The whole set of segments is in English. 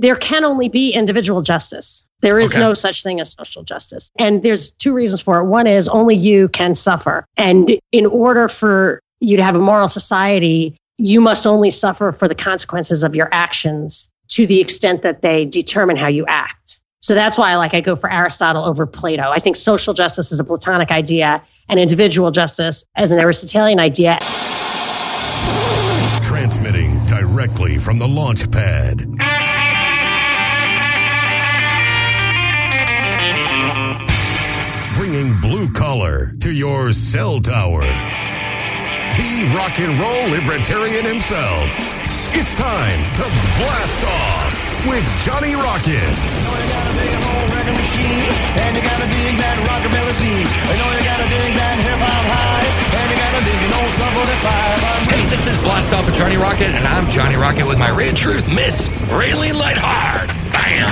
there can only be individual justice. There is Okay. no such thing as social justice. And there's two reasons for it. One is only you can suffer. And in order for you to have a moral society, you must only suffer for the consequences of your actions to the extent that they determine how you act. So that's why like I go for Aristotle over Plato. I think social justice is a Platonic idea and individual justice as an Aristotelian idea. Transmitting directly from the launch pad. Bringing blue collar to your cell tower. The rock and roll libertarian himself. It's time to blast off with Johnny Rocket. And you gotta dig that rockabilly scene. I know you gotta dig that hip hop high. And you gotta dig an old Sum 45. Hey, this is Blast Off with Johnny Rocket, and I'm Johnny Rocket with my Red Truth, Miss Raylene Lightheart. Bam!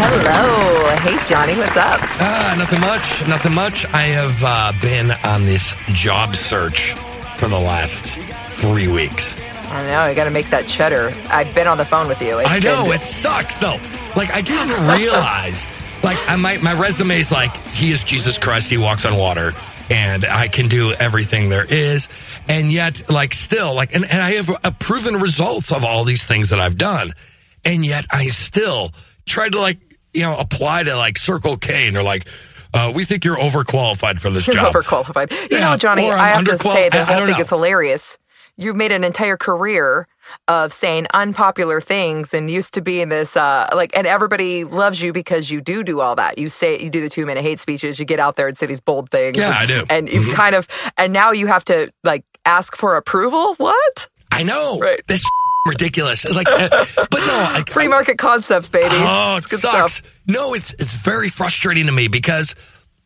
Hello. Hey, Johnny. What's up? Ah, nothing much. Nothing much. I have uh, been on this job search for the last three weeks. I know. I got to make that cheddar. I've been on the phone with you. It's I know been- it sucks though. Like I didn't realize. Like I my my resume is like he is Jesus Christ. He walks on water, and I can do everything there is. And yet, like still, like and, and I have proven results of all these things that I've done, and yet I still tried to like you know apply to like Circle K, and they're like. Uh, we think you're overqualified for this You're job. overqualified. You Yeah, know, Johnny, I have to say that I- I don't know. is hilarious. You've made an entire career of saying unpopular things and used to be in this uh like and everybody loves you because you do do all that. You say you do the 2 minute hate speeches, you get out there and say these bold things. Yeah, I do. And you Mhm. kind of and now you have to like ask for approval? What? I know. Right. This ridiculous. Like, uh, but no, I, Free market concepts, baby. Oh, it good sucks. stuff. No, it's it's very frustrating to me because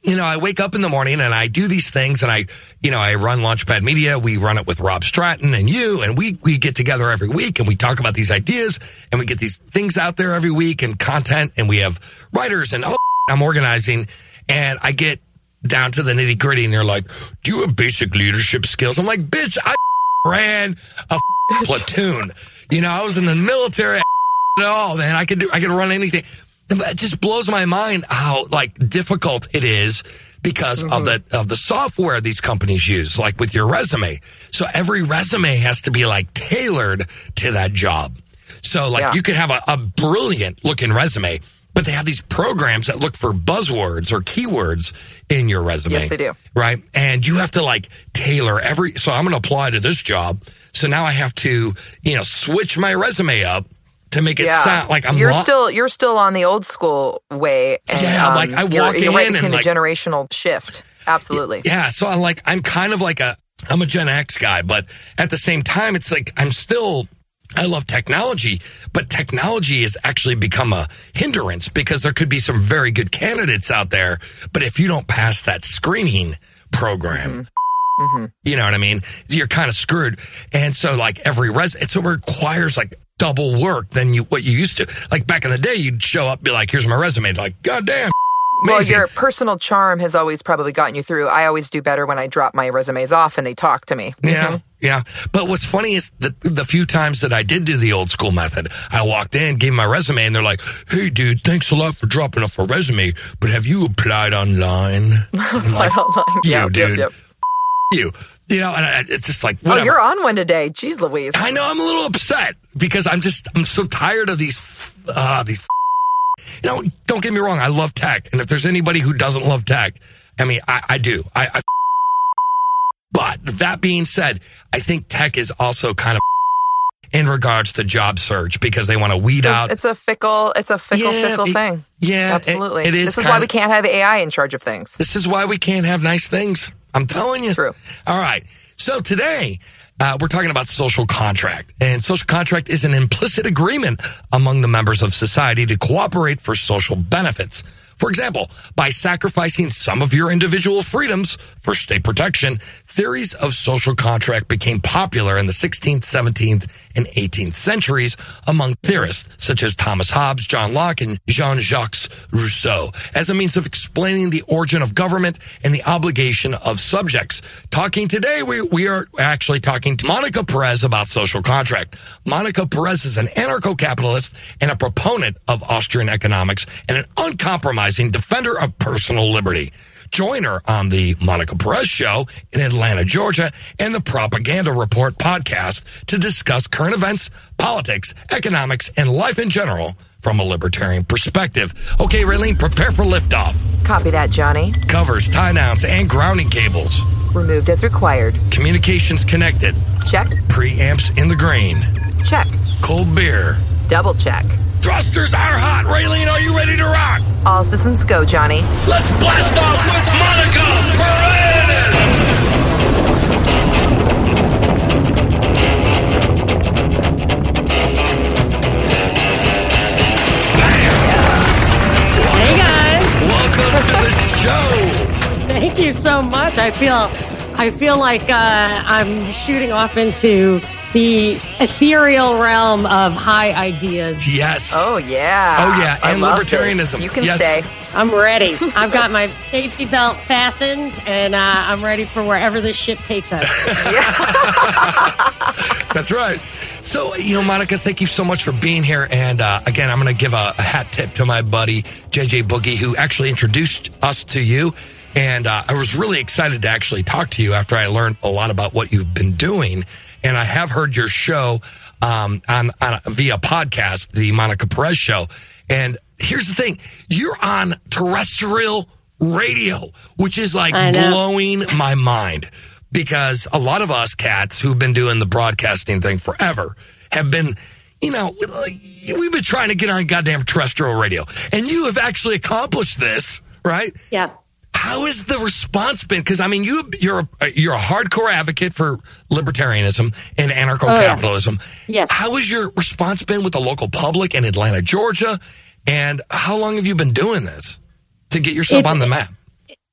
you know I wake up in the morning and I do these things and I you know I run Launchpad Media. We run it with Rob Stratton and you, and we we get together every week and we talk about these ideas and we get these things out there every week and content and we have writers and oh, I'm organizing and I get down to the nitty gritty and they're like, "Do you have basic leadership skills?" I'm like, "Bitch, I ran a platoon. You know, I was in the military at all, man. I could do, I could run anything. It just blows my mind how like difficult it is because of mm-hmm. the of the software these companies use, like with your resume. So every resume has to be like tailored to that job. So like Yeah. you could have a, a brilliant looking resume, but they have these programs that look for buzzwords or keywords in your resume. Yes, they do. Right. And you have to like tailor every, so I'm going to apply to this job. So now I have to, you know, switch my resume up to make it Yeah, sound like I'm you're lo- still you're still on the old school way. And, Yeah, um, like, I you're, walk you're right in and, between like- the generational shift. Absolutely. Yeah, so I'm like I'm kind of like a I'm a Gen X guy, but at the same time it's like I'm still I love technology, but technology has actually become a hindrance because there could be some very good candidates out there, but if you don't pass that screening program, Mm-hmm. you know what I mean? You're kind of screwed. And so like every res it so it requires like double work than you what you used to. Like back in the day you'd show up be like here's my resume like god damn Well, your personal charm has always probably gotten you through. I always do better when I drop my resumes off and they talk to me. Yeah, mm-hmm. yeah. But what's funny is the the few times that I did do the old school method, I walked in, gave my resume, and they're like, "Hey, dude, thanks a lot for dropping off a resume, but have you applied online?" I'm like, like you, Yep, yep, dude, yep. You, you know, and I, it's just like, Oh, you're on one today. Jeez Louise. I know I'm a little upset because I'm just I'm so tired of these uh these you know don't get me wrong I love tech and if there's anybody who doesn't love tech I mean I, I do I, I but that being said I think tech is also kind of in regards to job search because they want to weed out It's a fickle, it's a fickle, Yeah, fickle it- thing. yeah it- Absolutely. it is This is why we can't have AI in charge of things. This is why we can't have nice things. I'm telling you. True. All right. So today, uh, we're talking about social contract. And social contract is an implicit agreement among the members of society to cooperate for social benefits. For example, by sacrificing some of your individual freedoms for state protection, theories of social contract became popular in the 16th, 17th, and 18th centuries among theorists such as Thomas Hobbes, John Locke, and Jean-Jacques Rousseau as a means of explaining the origin of government and the obligation of subjects. Talking today, we, we are actually talking to Monica Perez about social contract. Monica Perez is an anarcho-capitalist and a proponent of Austrian economics and an uncompromising defender of personal liberty. Join her on the Monica Perez Show in Atlanta, Georgia, and the Propaganda Report podcast to discuss current events, politics, economics, and life in general from a libertarian perspective. Okay, Raylene, prepare for liftoff. Copy that, Johnny. Covers, tie downs, and grounding cables. Removed as required. Communications connected. Check. Preamps in the green. Check. Cold beer. Double check. Thrusters are hot. Raylene, are you ready to rock? All systems go, Johnny. Let's blast off with Monica Perez! Hey guys, Welcome to the show. thank you so much. I feel, I feel like uh, I'm shooting off into the ethereal realm of high ideas. Yes. Oh, yeah. Oh, yeah, and love this. libertarianism. You can Yes. stay. I'm ready. I've got my safety belt fastened, and uh, I'm ready for wherever this ship takes us. That's right. So, you know, Monica, thank you so much for being here. And uh, again, I'm going to give a, a hat tip to my buddy, JJ Boogie, who actually introduced us to you. And uh, I was really excited to actually talk to you after I learned a lot about what you've been doing. And I have heard your show um, on, on via podcast, the Monica Perez show. And here's the thing you're on terrestrial radio, which is like blowing my mind because a lot of us cats who've been doing the broadcasting thing forever have been, you know, we've been trying to get on goddamn terrestrial radio. And you have actually accomplished this, right? Yeah. How has the response been? Because I mean, you you're a, you're a hardcore advocate for libertarianism and anarcho-capitalism. Oh, yes. How has your response been with the local public in Atlanta, Georgia? And how long have you been doing this to get yourself It's- on the map?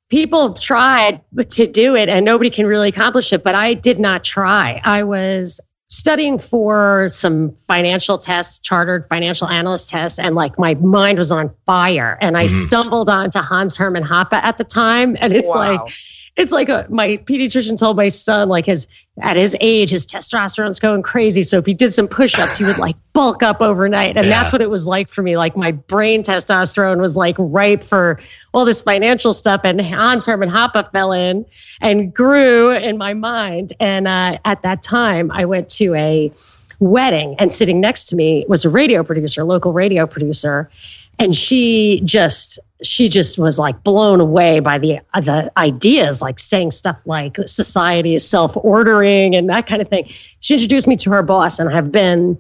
people have tried to do it and nobody can really accomplish it, but I did not try. I was studying for some financial tests, chartered financial analyst tests, and like my mind was on fire. And I Mhm. stumbled onto Hans Hermann Hoppe at the time. And it's Wow. like, it's like a, my pediatrician told my son, like his at his age, his testosterone's going crazy. So if he did some push-ups, he would like bulk up overnight. And Yeah. that's what it was like for me. Like my brain testosterone was like ripe for all this financial stuff. And Hans Hermann Hoppe fell in and grew in my mind. And uh, at that time, I went to a wedding, and sitting next to me was a radio producer, local radio producer, and she just she just was like blown away by the uh, the ideas, like saying stuff like society is self ordering and that kind of thing. She introduced me to her boss, and I have been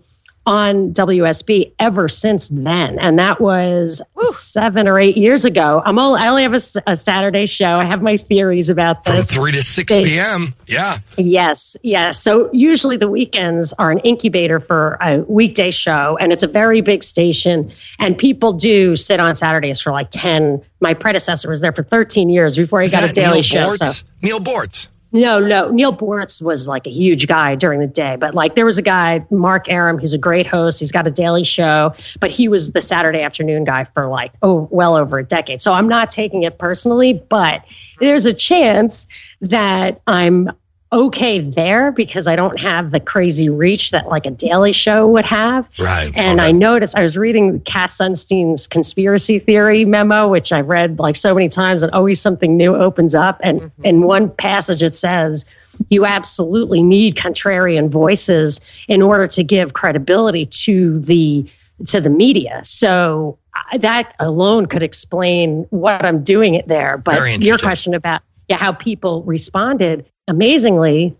on WSB ever since then. And that was seven or eight years ago. I'm only, I only have a Saturday show. I have my theories about this. From 3 to 6 They- p.m. Yeah. Yes, yes. So usually the weekends are an incubator for a weekday show, and it's a very big station. And people do sit on Saturdays for like 10. My predecessor was there for 13 years before he Is got a daily Neal show. So. Boortz? Neal Boortz. No, no. Neal Boortz was like a huge guy during the day, but like there was a guy, Mark Arum. He's a great host. He's got a daily show, but he was the Saturday afternoon guy for like oh, well over a decade. So I'm not taking it personally, but there's a chance that I'm okay there because I don't have the crazy reach that like a daily show would have. Right. And Okay. I noticed I was reading Cass Sunstein's conspiracy theory memo, which I've read like so many times, and always something new opens up. And mm-hmm. in one passage, it says, you absolutely need contrarian voices in order to give credibility to the to the media. So that alone could explain what I'm doing it there. But your question about yeah, how people responded amazingly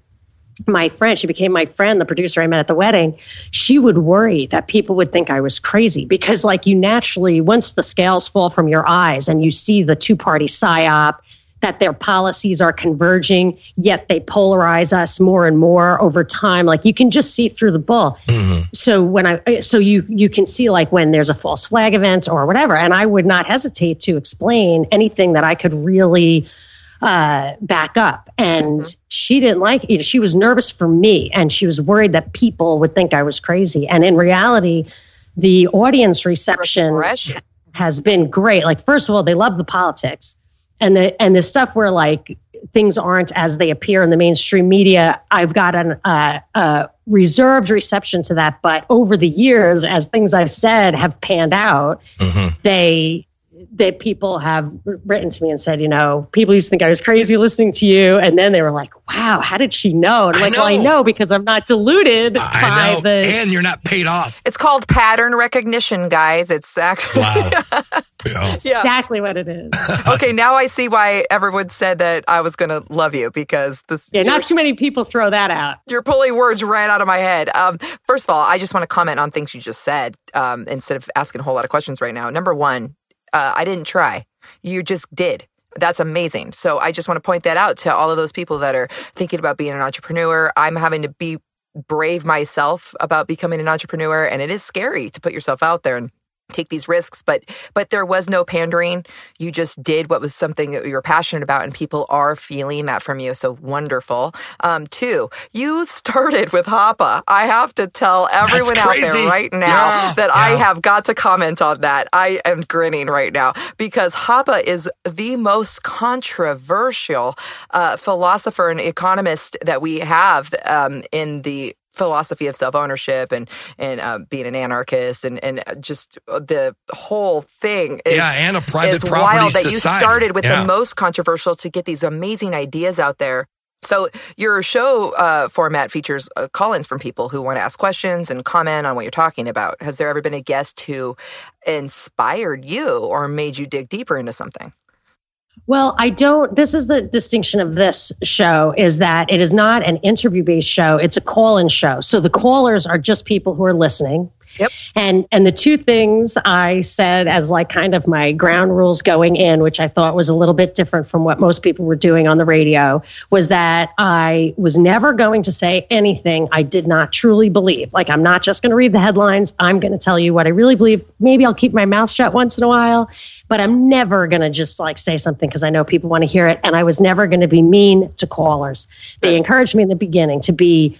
my friend, she became my friend, the producer I met at the wedding. She would worry that people would think I was crazy because, like, you naturally, once the scales fall from your eyes and you see the two party psyop, that their policies are converging, yet they polarize us more and more over time. Like you can just see through the bull. Mm-hmm. So when I so you you can see like when there's a false flag event or whatever, and I would not hesitate to explain anything that I could really uh, back up. And she didn't like it. She was nervous for me, and she was worried that people would think I was crazy. And in reality, the audience reception Refreshing. has been great. Like, first of all, they love the politics, and the and the stuff where like things aren't as they appear in the mainstream media. I've got an uh, uh, reserved reception to that, but over the years, as things I've said have panned out, they that people have written to me and said, you know, people used to think I was crazy listening to you, and then they were like, "Wow, how did she know?" And I'm I like, "Well, I know. know because I'm not deluded I by know. the." and you're not paid off. It's called pattern recognition, guys. It's actually Wow. yeah. Yeah. Exactly what it is. okay. Now I see why everyone said that I was going to love you because this. Yeah, not too many people throw that out. You're pulling words right out of my head. Um, first of all, I just want to comment on things you just said um, instead of asking a whole lot of questions right now. Number one, uh, I didn't try. You just did. That's amazing. So I just want to point that out to all of those people that are thinking about being an entrepreneur. I'm having to be brave myself about becoming an entrepreneur, and it is scary to put yourself out there and take these risks but but there was no pandering. You just did what was something that you were passionate about and people are feeling that from you. So wonderful. Um two you started with Hoppe i have to tell everyone out there right now Yeah, that i have got to comment on that. I am grinning right now because Hoppe is the most controversial uh, philosopher and economist that we have um, in the philosophy of self-ownership and and uh, being an anarchist and and just the whole thing is, Yeah, and a private property wild that you started with Yeah. the most controversial to get these amazing ideas out there. So your show uh, format features uh, call-ins from people who want to ask questions and comment on what you're talking about. Has there ever been a guest who inspired you or made you dig deeper into something Well, I don't. This is the distinction of this show is that it is not an interview based show. It's a call in show. So the callers are just people who are listening. Yep. And and the two things I said as like kind of my ground rules going in, which I thought was a little bit different from what most people were doing on the radio, was that I was never going to say anything I did not truly believe. Like I'm not just going to read the headlines. I'm going to tell you what I really believe. Maybe I'll keep my mouth shut once in a while, but I'm never going to just like say something because I know people want to hear it. And I was never going to be mean to callers. They encouraged me in the beginning to be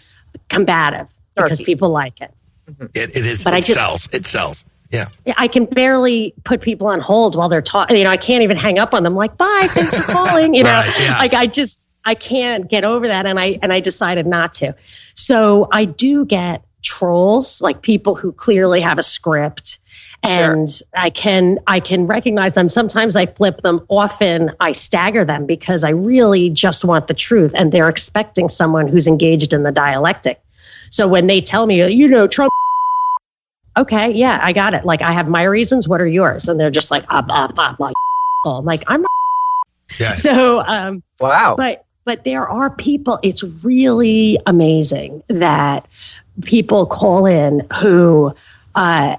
combative because people like it. Mm-hmm. It, it is. But it I just- sells. It sells. Yeah. I can barely put people on hold while they're talking. You know, I can't even hang up on them. Like, bye, thanks for calling. You know, Right, yeah. like I just I can't get over that, and I and I decided not to. So I do get trolls, like people who clearly have a script, and I can I can recognize them. Sometimes I flip them. Often I stagger them because I really just want the truth, and they're expecting someone who's engaged in the dialectic. So when they tell me, you know, Trump okay, yeah, I got it. Like, I have my reasons. What are yours? And they're just like, ah, blah, blah, blah. I'm like, I'm not. Yeah. So, um, wow but, but there are people, it's really amazing that people call in who, uh,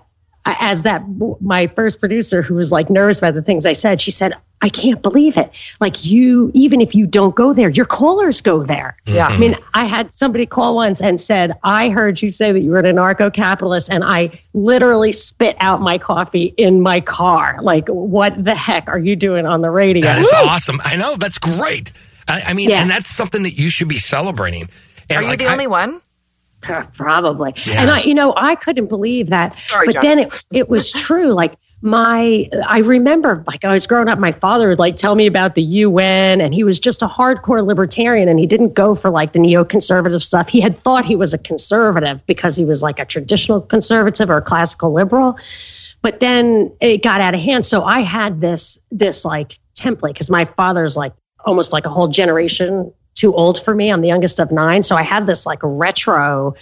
as that my first producer who was like nervous about the things I said, she said, I can't believe it. Like you, even if you don't go there, your callers go there. yeah I mean, I had somebody call once and said, I heard you say that you were an anarcho capitalist, and I literally spit out my coffee in my car. Like, what the heck are you doing on the radio? That is awesome. I know. That's great. I, I mean, Yeah. and that's something that you should be celebrating. And are you like, the I- only one Probably. Yeah. And I, you know, I couldn't believe that. Sorry, but John. then it, it was true. Like my, I remember like I was growing up, my father would like tell me about the UN and he was just a hardcore libertarian and he didn't go for like the neoconservative stuff. He had thought he was a conservative because he was like a traditional conservative or a classical liberal. But then it got out of hand. So I had this, this like template because my father's like almost like a whole generation too old for me. I'm the youngest of nine. So I had this like retro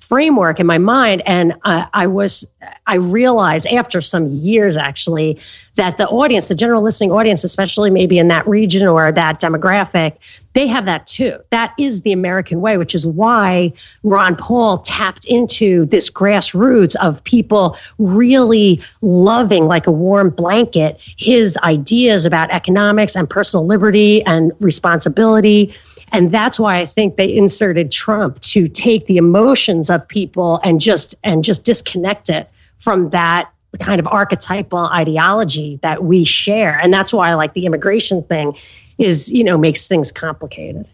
framework in my mind and uh, i was i realized after some years actually that the audience the general listening audience especially maybe in that region or that demographic they have that too. That is the american way which is why ron paul tapped into this grassroots of people really loving like a warm blanket his ideas about economics and personal liberty and responsibility. And that's why I think they inserted Trump to take the emotions of people and just and just disconnect it from that kind of archetypal ideology that we share. And that's why I like the immigration thing is, you know, makes things complicated.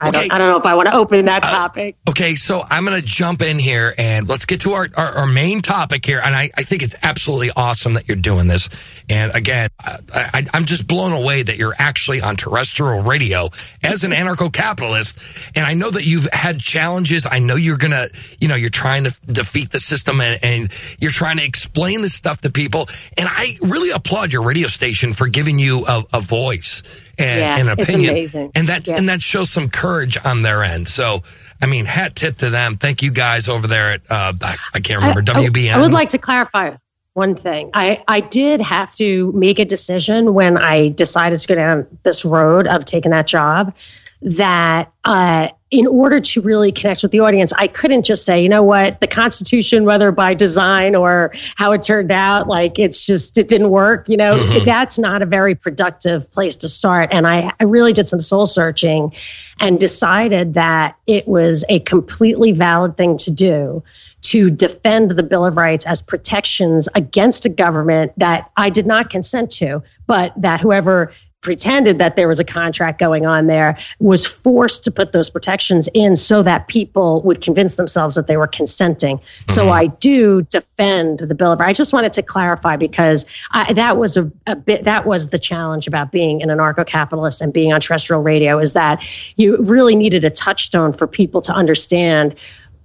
I, Okay. don't, I don't know if I want to open that uh, topic. Okay, so I'm going to jump in here and let's get to our, our, our main topic here. And I, I think it's absolutely awesome that you're doing this. And again, I, I, I'm just blown away that you're actually on terrestrial radio as an anarcho capitalist. And I know that you've had challenges. I know you're going to, you know, you're trying to defeat the system and, and you're trying to explain this stuff to people. And I really applaud your radio station for giving you a, a voice and, Yeah, and opinion. And that, Yeah. and that shows some courage on their end. So, I mean, hat tip to them. Thank you guys over there at, uh, I, I can't remember, I- WBN. I would like to clarify one thing. I, I did have to make a decision when I decided to go down this road of taking that job that uh, in order to really connect with the audience, I couldn't just say, you know what, the Constitution, whether by design or how it turned out, like it's just, it didn't work. You know, that's not a very productive place to start. And I, I really did some soul searching and decided that it was a completely valid thing to do to defend the Bill of Rights as protections against a government that I did not consent to, but that whoever pretended that there was a contract going on there was forced to put those protections in so that people would convince themselves that they were consenting. So mm-hmm. I do defend the Bill of Rights. I just wanted to clarify because I, that was a, a bit that was the challenge about being an anarcho-capitalist and being on terrestrial radio is that you really needed a touchstone for people to understand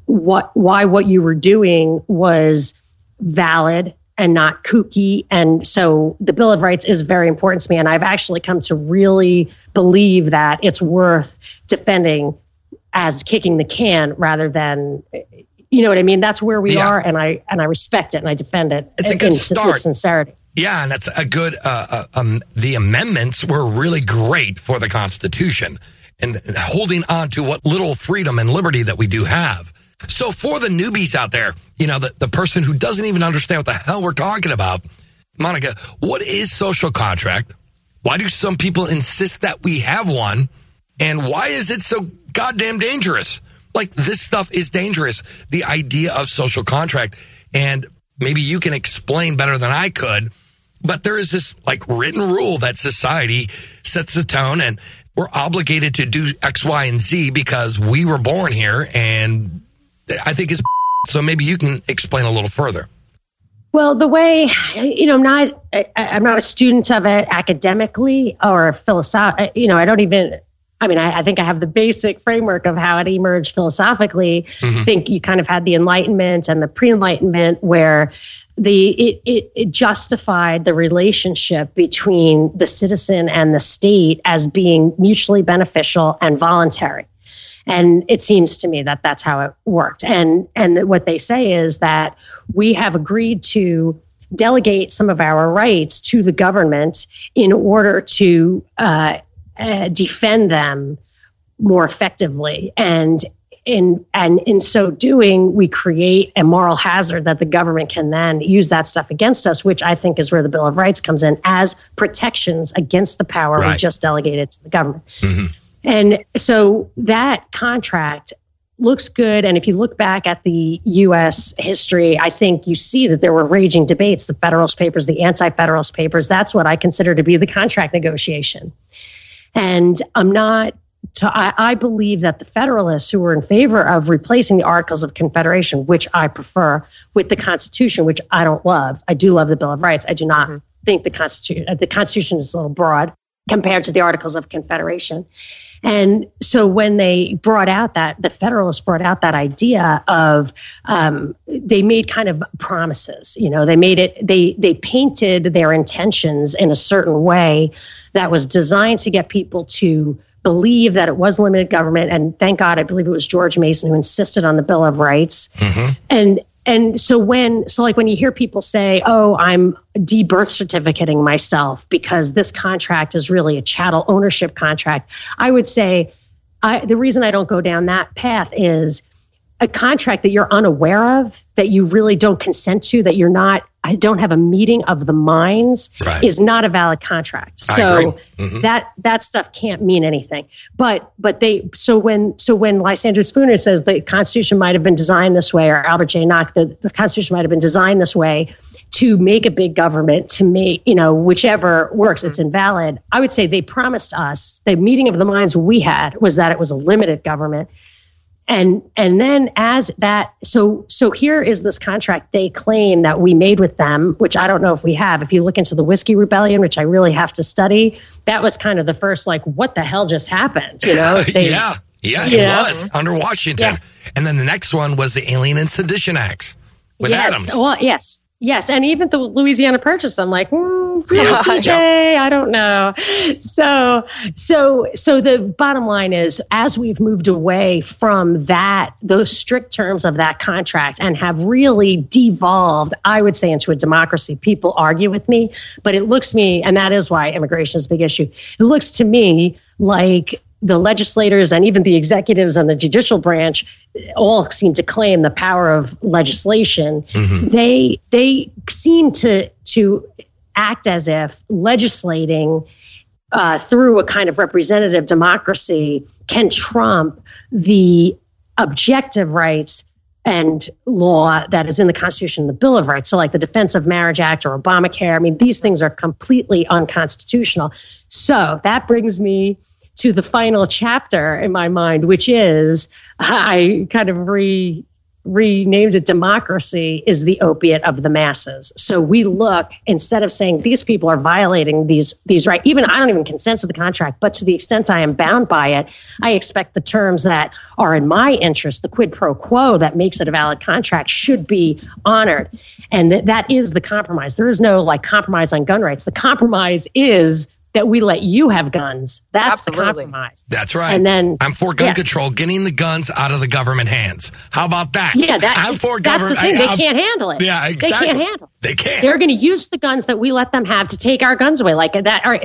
what why what you were doing was valid and not kooky. And so the Bill of Rights is very important to me. And I've actually come to really believe that it's worth defending as kicking the can rather than you know what I mean? That's where we Yeah. are and I and I respect it and I defend it It's a good in- start. with sincerity. Yeah, and that's a good. Uh, uh, um, the amendments were really great for the Constitution and holding on to what little freedom and liberty that we do have. So for the newbies out there, you know, the, the person who doesn't even understand what the hell we're talking about, Monica, what is social contract? Why do some people insist that we have one? And why is it so goddamn dangerous? Like this stuff is dangerous. The idea of social contract. And maybe you can explain better than I could, but there is this like written rule that society sets the tone and we're obligated to do X, Y, and Z because we were born here. And I think it's so maybe you can explain a little further. Well, the way you know, I'm not I, I'm not a student of it academically or philosoph. Uh, you know, I don't even. I mean, I, I think I have the basic framework of how it emerged philosophically. I think you kind of had the Enlightenment and the pre-Enlightenment, where the it, it, it justified the relationship between the citizen and the state as being mutually beneficial and voluntary and it seems to me that that's how it worked. And and what they say is that we have agreed to delegate some of our rights to the government in order to uh, uh, defend them more effectively. And in and in so doing we create a moral hazard that the government can then use that stuff against us which i think is where the bill of rights comes in as protections against the power we just delegated to the government and so that contract looks good. And if you look back at the US history, I think you see that there were raging debates, the Federalist Papers, the Anti Federalist Papers. That's what I consider to be the contract negotiation. And I'm not. To, I, I believe that the Federalists who were in favor of replacing the Articles of Confederation, which I prefer, with the Constitution, which I don't love. I do love the Bill of Rights. I do not mm-hmm. think the Constitution. The Constitution is a little broad compared to the Articles of Confederation. And so when they brought out that, the Federalists brought out that idea of, um, they made kind of promises. You know, they made it, they they painted their intentions in a certain way that was designed to get people to believe that it was limited government. And thank God, I believe it was George Mason who insisted on the Bill of Rights. And and so when so like when you hear people say, "Oh, I'm de-birth certificating myself because this contract is really a chattel ownership contract," I would say, I, the reason I don't go down that path is a contract that you're unaware of, that you really don't consent to, that you're not, I don't have a meeting of the minds, Right. is not a valid contract. So. Mhm. that that stuff can't mean anything. But but they so when so when Lysander Spooner says the Constitution might have been designed this way, or Albert J. Nock, the, the Constitution might have been designed this way to make a big government, to make, you know, whichever works, it's invalid. I would say they promised us, the meeting of the minds we had was that it was a limited government and and then as that so so here is this contract they claim that we made with them which i don't know if we have if you look into the whiskey rebellion which i really have to study that was kind of the first like what the hell just happened you know They- yeah, yeah, it Yeah. was under Washington. And then the next one was the Alien and Sedition Acts with yes Adams. well yes yes and even the louisiana purchase i'm like mm, Yeah. TJ, i don't know so so so the bottom line is as we've moved away from that those strict terms of that contract and have really devolved i would say into a democracy people argue with me but it looks to me and that is why immigration is a big issue it looks to me like the legislators and even the executives and the judicial branch all seem to claim the power of legislation. They they seem to to act as if legislating uh, through a kind of representative democracy can trump the objective rights and law that is in the Constitution the Bill of Rights. So, like the Defense of Marriage Act or Obamacare, I mean, these things are completely unconstitutional. So, that brings me to the final chapter in my mind, which is I kind of re renamed it democracy is the opiate of the masses. So we look instead of saying these people are violating these these rights. Even I don't even consent to the contract, but to the extent I am bound by it, I expect the terms that are in my interest, the quid pro quo that makes it a valid contract, should be honored. And that that is the compromise. There is no like compromise on gun rights. The compromise is that we let you have guns. That's the Absolutely. compromise. That's right. And then- I'm for gun yeah. control, getting the guns out of the government hands. How about that? Yeah, that, I'm for government. the thing. They I'm- can't handle it. Yeah, exactly. They can't handle it. They can't. They're going to use the guns that we let them have to take our guns away. Like that, or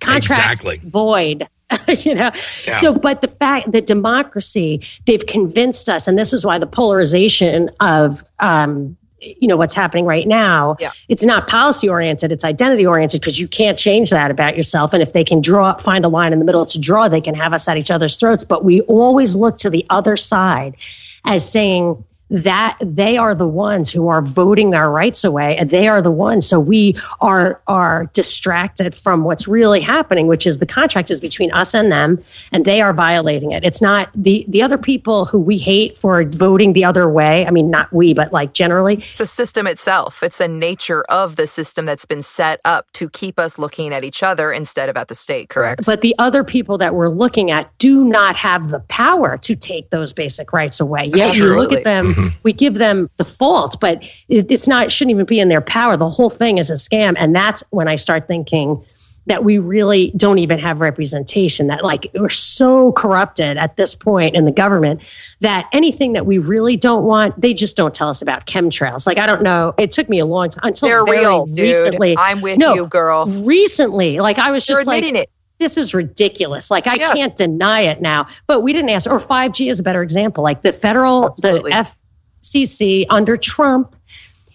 contract Exactly. void. you know, Yeah. so but the fact that democracy, they've convinced us, and this is why the polarization of um, you know what's happening right now Yeah. it's not policy oriented it's identity oriented because you can't change that about yourself and if they can draw find a line in the middle to draw they can have us at each other's throats but we always look to the other side as saying that they are the ones who are voting our rights away and they are the ones so we are are distracted from what's really happening which is the contract is between us and them and they are violating it it's not the the other people who we hate for voting the other way i mean not we but like generally It's the system itself. It's the nature of the system that's been set up to keep us looking at each other instead of at the state, correct? but the other people that we're looking at do not have the power to take those basic rights away. Yet you look at them, Mm-hmm. we give them the fault, but it, it's not, it shouldn't even be in their power. The whole thing is a scam. And that's when I start thinking that we really don't even have representation, that like we're so corrupted at this point in the government that anything that we really don't want, they just don't tell us about chemtrails. Like, I don't know. It took me a long time until They're very real, dude. recently. I'm with No, you, girl. Recently, like I was You're just like, admitting it. this is ridiculous. Like I Yes. can't deny it now. But we didn't ask. Or 5G is a better example. Like the federal, Absolutely. the FCC under Trump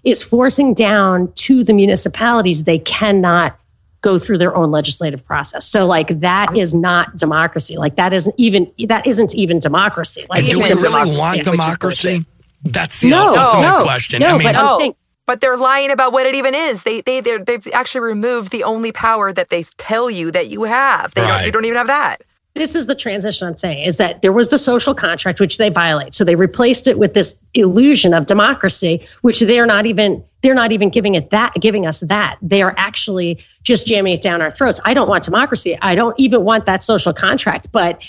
is forcing down to the municipalities. They cannot go through their own legislative process. So like that is not democracy. Like that isn't even that isn't even democracy. Like And do we really democracy, want democracy? That's the no, ultimate no, question. No, I mean, but I'm oh, saying But they're lying about what it even is. They they they're, they've actually removed the only power that they tell you that you have. They don't, Right. you don't even have that. This is the transition I'm saying is that there was the social contract, which they violate. So they replaced it with this illusion of democracy, which they're not even they're not even giving it that giving us that. They are actually just jamming it down our throats. I don't want democracy. I don't even want that social contract. But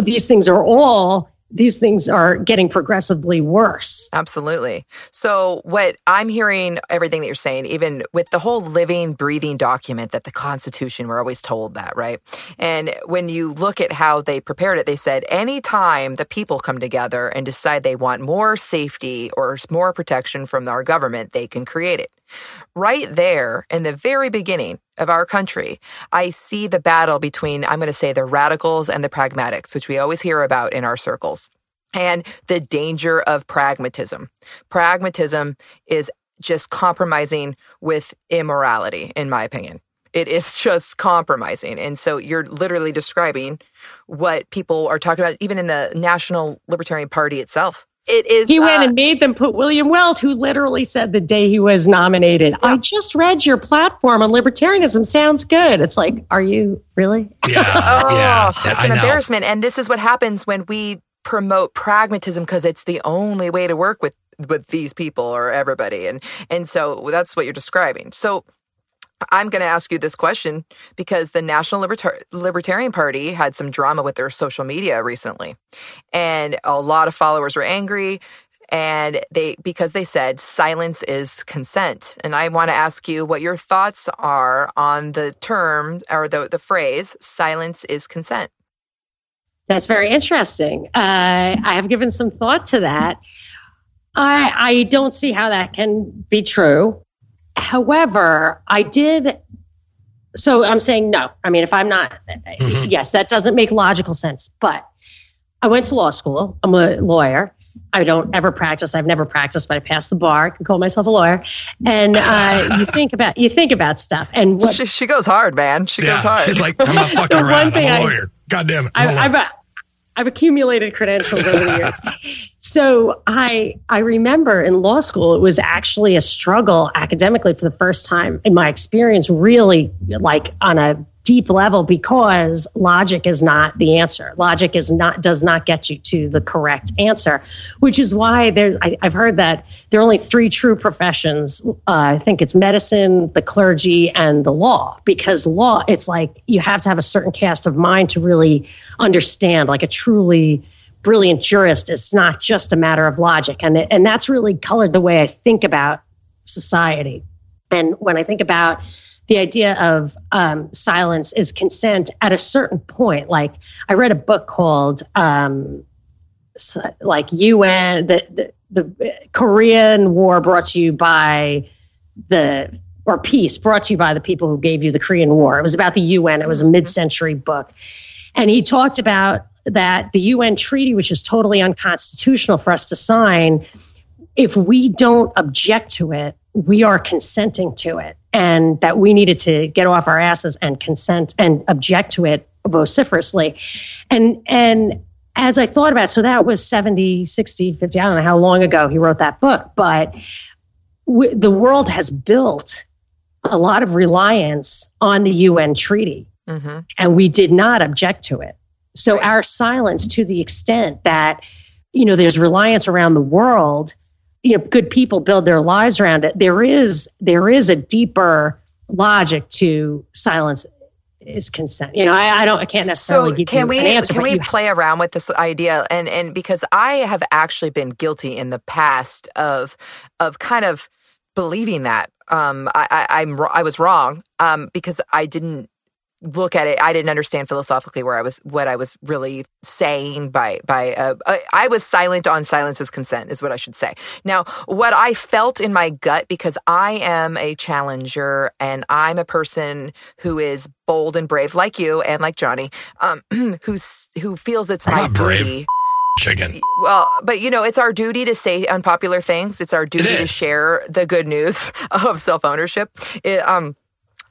these things are all these things are getting progressively worse. Absolutely. So, what I'm hearing, everything that you're saying, even with the whole living, breathing document that the Constitution, we're always told that, right? And when you look at how they prepared it, they said anytime the people come together and decide they want more safety or more protection from our government, they can create it. Right there in the very beginning of our country, I see the battle between, I'm going to say, the radicals and the pragmatics, which we always hear about in our circles, and the danger of pragmatism. Pragmatism is just compromising with immorality, in my opinion. It is just compromising. And so you're literally describing what people are talking about, even in the National Libertarian Party itself it is. He went uh, and made them put William Weld, who literally said the day he was nominated, yeah. I just read your platform on libertarianism. Sounds good. It's like, are you really? Yeah. oh, yeah. It's an embarrassment. And this is what happens when we promote pragmatism because it's the only way to work with with these people or everybody and and so that's what you're describing so I'm going to ask you this question because the National Libertar- Libertarian Party had some drama with their social media recently. And a lot of followers were angry and they because they said silence is consent. And I want to ask you what your thoughts are on the term or the the phrase silence is consent. That's very interesting. Uh, I have given some thought to that. I I don't see how that can be true. However, I did. So I'm saying no. I mean, if I'm not, mm-hmm. yes, that doesn't make logical sense. But I went to law school. I'm a lawyer. I don't ever practice. I've never practiced, but I passed the bar. I can call myself a lawyer. And uh, you think about you think about stuff. And what, she, she goes hard, man. She yeah, goes hard. She's like, I'm not fucking around. I'm a lawyer. I, God damn it. I, I've, I've accumulated credentials over the years. So I I remember in law school it was actually a struggle academically for the first time in my experience really like on a deep level because logic is not the answer. Logic is not does not get you to the correct answer, which is why there. I, have heard that there are only three true professions. Uh, I think it's medicine, the clergy, and the law. Because law, it's like you have to have a certain cast of mind to really understand. Like a truly brilliant jurist, it's not just a matter of logic, and and that's really colored the way I think about society. And when I think about the idea of um, silence is consent at a certain point. Like I read a book called um, like UN, the, the, the Korean War brought to you by the or peace brought to you by the people who gave you the Korean War. It was about the UN. It was a mid-century book, and he talked about that the UN treaty, which is totally unconstitutional for us to sign, if we don't object to it, we are consenting to it and that we needed to get off our asses and consent and object to it vociferously. And and as I thought about it, so that was 70, 60, 50, I don't know how long ago he wrote that book, but w- the world has built a lot of reliance on the UN treaty. Mm-hmm. And we did not object to it. So our silence to the extent that, you know, there's reliance around the world you know good people build their lives around it there is there is a deeper logic to silence is consent. You know i, I don't i can't necessarily so give can you we an answer, can we play around with this idea? And and because i have actually been guilty in the past of of kind of believing that um i, I i'm i was wrong um because i didn't look at it i didn't understand philosophically where i was what i was really saying by by uh, i was silent on silence's consent is what i should say now what i felt in my gut because i am a challenger and i'm a person who is bold and brave like you and like johnny um who's who feels it's my duty chicken. Well, but you know, it's our duty to say unpopular things. It's our duty to share the good news of self ownership. Um,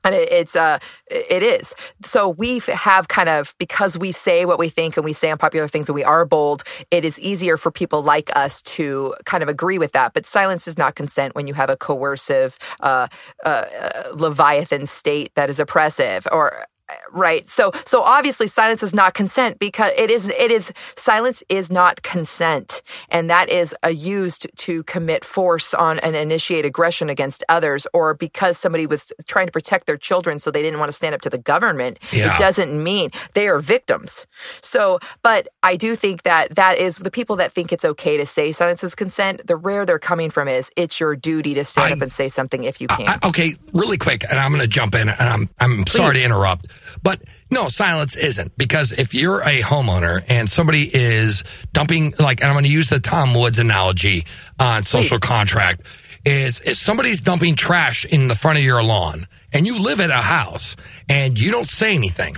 and it, it's uh it is. So we have kind of because we say what we think and we say unpopular things and we are bold it is easier for people like us to kind of agree with that. But silence is not consent when you have a coercive uh, uh, uh leviathan state that is oppressive or right? So so obviously silence is not consent because it is it is silence is not consent. And that is used to commit force on and initiate aggression against others or because somebody was trying to protect their children so they didn't want to stand up to the government Yeah. it doesn't mean they are victims. So but i do think that that is the people that think it's okay to say silence is consent the rare they're coming from is it's your duty to stand I- up and say something if you can. I- okay, really quick, and I'm going to jump in, and I'm I'm sorry to interrupt, but no, silence isn't because if you're a homeowner and somebody is dumping, like, and I'm going to use the Tom Woods analogy on social contract, is if somebody's dumping trash in the front of your lawn and you live at a house and you don't say anything,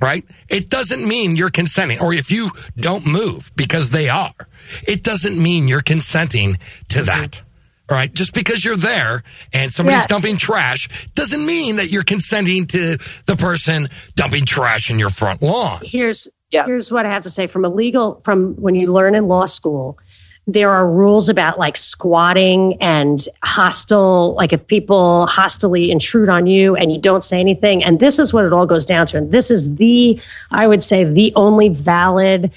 right? It doesn't mean you're consenting, or if you don't move because they are, it doesn't mean you're consenting to that. All right. Just because you're there and somebody's Yeah. dumping trash doesn't mean that you're consenting to the person dumping trash in your front lawn. here's Yeah. here's what I have to say from a legal from when you learn in law school. There are rules about like squatting and hostile, like if people hostily intrude on you and you don't say anything. And this is what it all goes down to. And this is the, I would say, the only valid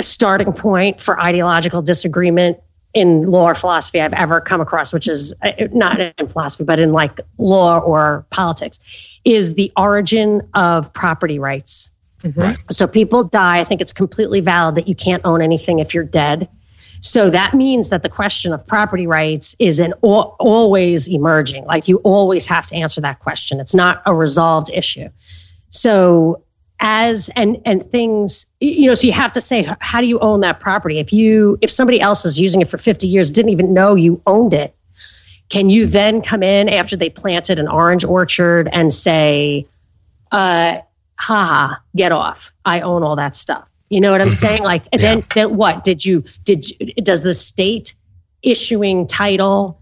starting point for ideological disagreement in law or philosophy I've ever come across, which is uh, not in philosophy, but in like law or politics, is the origin of property rights. Right. So people die. I think it's completely valid that you can't own anything if you're dead. So that means that the question of property rights is an al- always emerging. Like you always have to answer that question. It's not a resolved issue. So as and and things you know so you have to say how do you own that property? If you if somebody else was using it for 50 years didn't even know you owned it can you then come in after they planted an orange orchard and say uh haha get off. I own all that stuff. You know what i'm saying? Like and then then what? Did you did you, does the state issuing title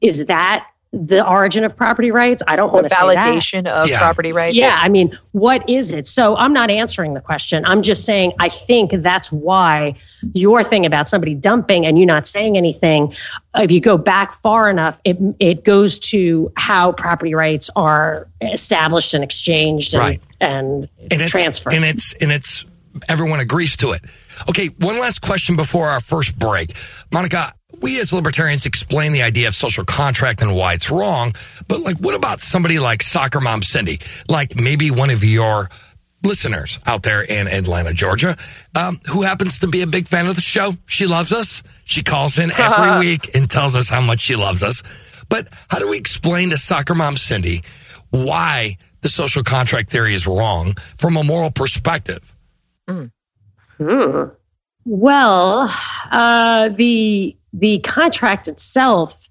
is that the origin of property rights i don't want to say that validation of Yeah. property rights yeah, I mean, what is it? So I'm not answering the question. I'm just saying I think that's why your thing about somebody dumping and you not saying anything, if you go back far enough, it it goes to how property rights are established and exchanged and, Right. and, and it's, transferred. And it's and it's everyone agrees to it. Okay, one last question before our first break, Monica. We as libertarians explain the idea of social contract and why it's wrong, but like, what about somebody like soccer mom Cindy, like maybe one of your listeners out there in Atlanta, Georgia, um, who happens to be a big fan of the show. She loves us. She calls in every week and tells us how much she loves us. But how do we explain to soccer mom Cindy why the social contract theory is wrong from a moral perspective? Hmm. Well, uh, the the contract itself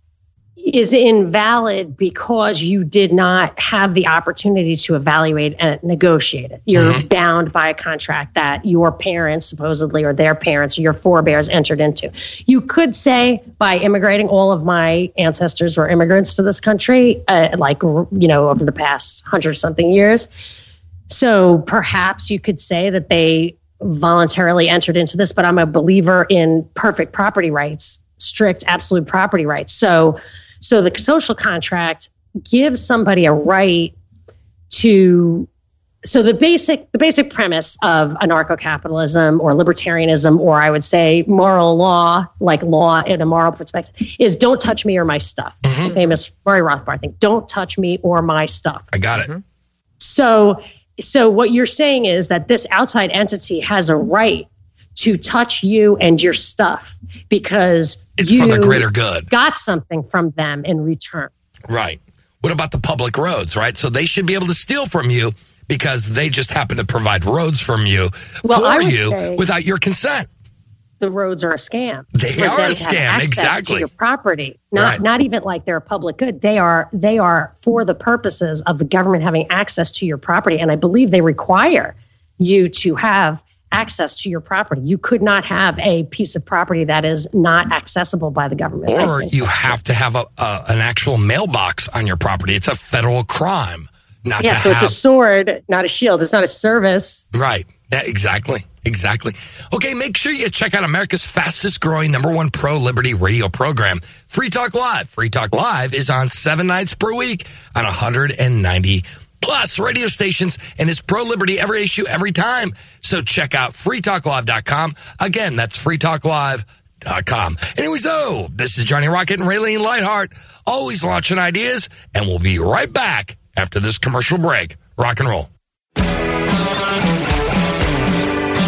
is invalid because you did not have the opportunity to evaluate and negotiate it. You're bound by a contract that your parents, supposedly, or their parents, or your forebears entered into. You could say by immigrating, all of my ancestors were immigrants to this country, uh, like you know, over the past hundred something years. So perhaps you could say that they voluntarily entered into this, but I'm a believer in perfect property rights, strict absolute property rights. So so the social contract gives somebody a right to so the basic the basic premise of anarcho-capitalism or libertarianism or I would say moral law, like law in a moral perspective, is don't touch me or my stuff. The mm-hmm. famous Murray Rothbard thing, don't touch me or my stuff. I got it. So, so what you're saying is that this outside entity has a right to touch you and your stuff because It's you for the greater good. got something from them in return. Right. What about the public roads, right? So they should be able to steal from you because they just happen to provide roads from you Well, for you without your consent. The roads are a scam. They are a scam, exactly. To your property, not Right. not even like they're a public good. They are they are for the purposes of the government having access to your property, and I believe they require you to have access to your property. You could not have a piece of property that is not accessible by the government. Or you have to have a, a an actual mailbox on your property. It's a federal crime not Yeah, so have. it's a sword, not a shield. It's not a service. Right. Exactly. Exactly. Okay, make sure you check out America's fastest growing number one pro liberty radio program, Free Talk Live. Free Talk Live is on seven nights per week on 190 plus radio stations, and is pro liberty every issue, every time. So check out freetalklive.com. Again, that's freetalklive.com. Anyways, oh, this is Johnny Rocket and Raylene Lightheart, always launching ideas, and we'll be right back after this commercial break. Rock and roll.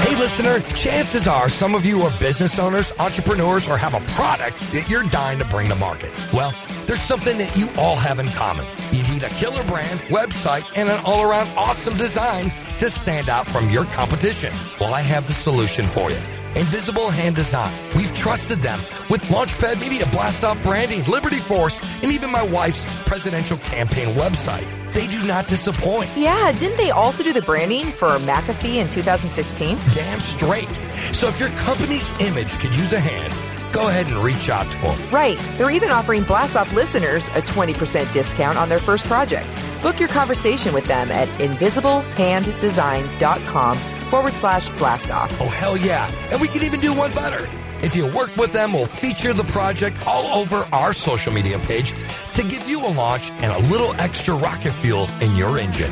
Hey, listener, chances are some of you are business owners, entrepreneurs, or have a product that you're dying to bring to market. Well, there's something that you all have in common. You need a killer brand, website, and an all around awesome design to stand out from your competition. Well, I have the solution for you. Invisible Hand Design. We've trusted them with Launchpad Media, Blast Off Branding, Liberty Force, and even my wife's presidential campaign website. They do not disappoint. Yeah, didn't they also do the branding for McAfee in 2016? Damn straight. So if your company's image could use a hand, go ahead and reach out to them. Right. They're even offering Blast Off listeners a 20% discount on their first project. Book your conversation with them at invisiblehanddesign.com forward slash blast off. Oh, hell yeah. And we can even do one better. If you work with them, we'll feature the project all over our social media page to give you a launch and a little extra rocket fuel in your engine.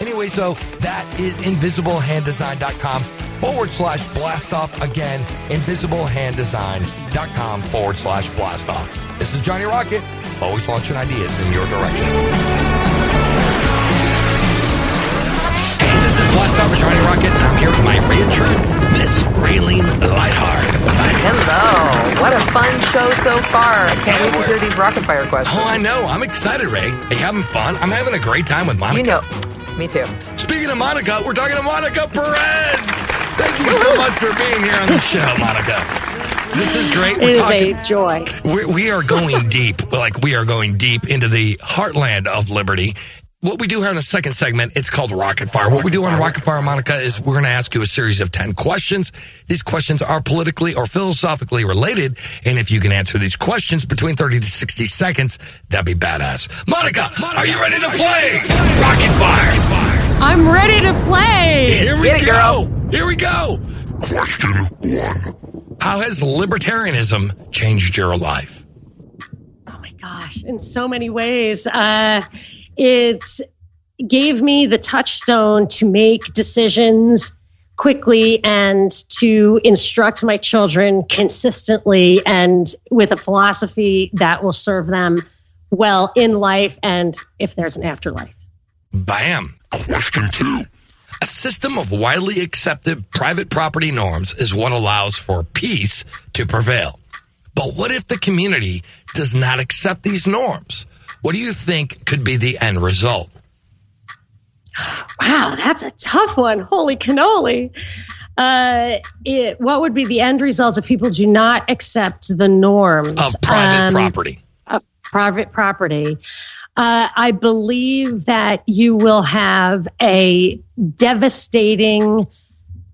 Anyway, so that is invisiblehanddesign.com forward slash blast off. Again, invisiblehanddesign.com forward slash blast off. This is Johnny Rocket, always launching ideas in your direction. Hey, this is Blast Off with Johnny Rocket, and I'm here with my truth, Miss Raylene Lightheart. Hello. What a fun show so far. I can't wait to hear these rocket fire questions. Oh, I know. I'm excited, Ray. Are you having fun? I'm having a great time with Monica. You know, me too. Speaking of Monica, we're talking to Monica Perez. Thank you so much for being here on the show, Monica. This is great. We're It is talking. a joy. We're, we are going deep, like we are going deep into the heartland of liberty. What we do here in the second segment, it's called Rocket Fire. What we do on Rocket Fire, Monica, is we're going to ask you a series of 10 questions. These questions are politically or philosophically related. And if you can answer these questions between 30 to 60 seconds, that'd be badass. Monica, are you ready to play Rocket Fire? I'm ready to play. Here we Get it, go. Here we go. Question one. How has libertarianism changed your life? Oh my gosh, in so many ways. Uh, it gave me the touchstone to make decisions quickly and to instruct my children consistently and with a philosophy that will serve them well in life and if there's an afterlife. Bam. Question two. A system of widely accepted private property norms is what allows for peace to prevail. But what if the community does not accept these norms? What do you think could be the end result? Wow, that's a tough one. Holy cannoli. Uh, it, what would be the end result if people do not accept the norms Of private Um, property. of private property? Uh, I believe that you will have a devastating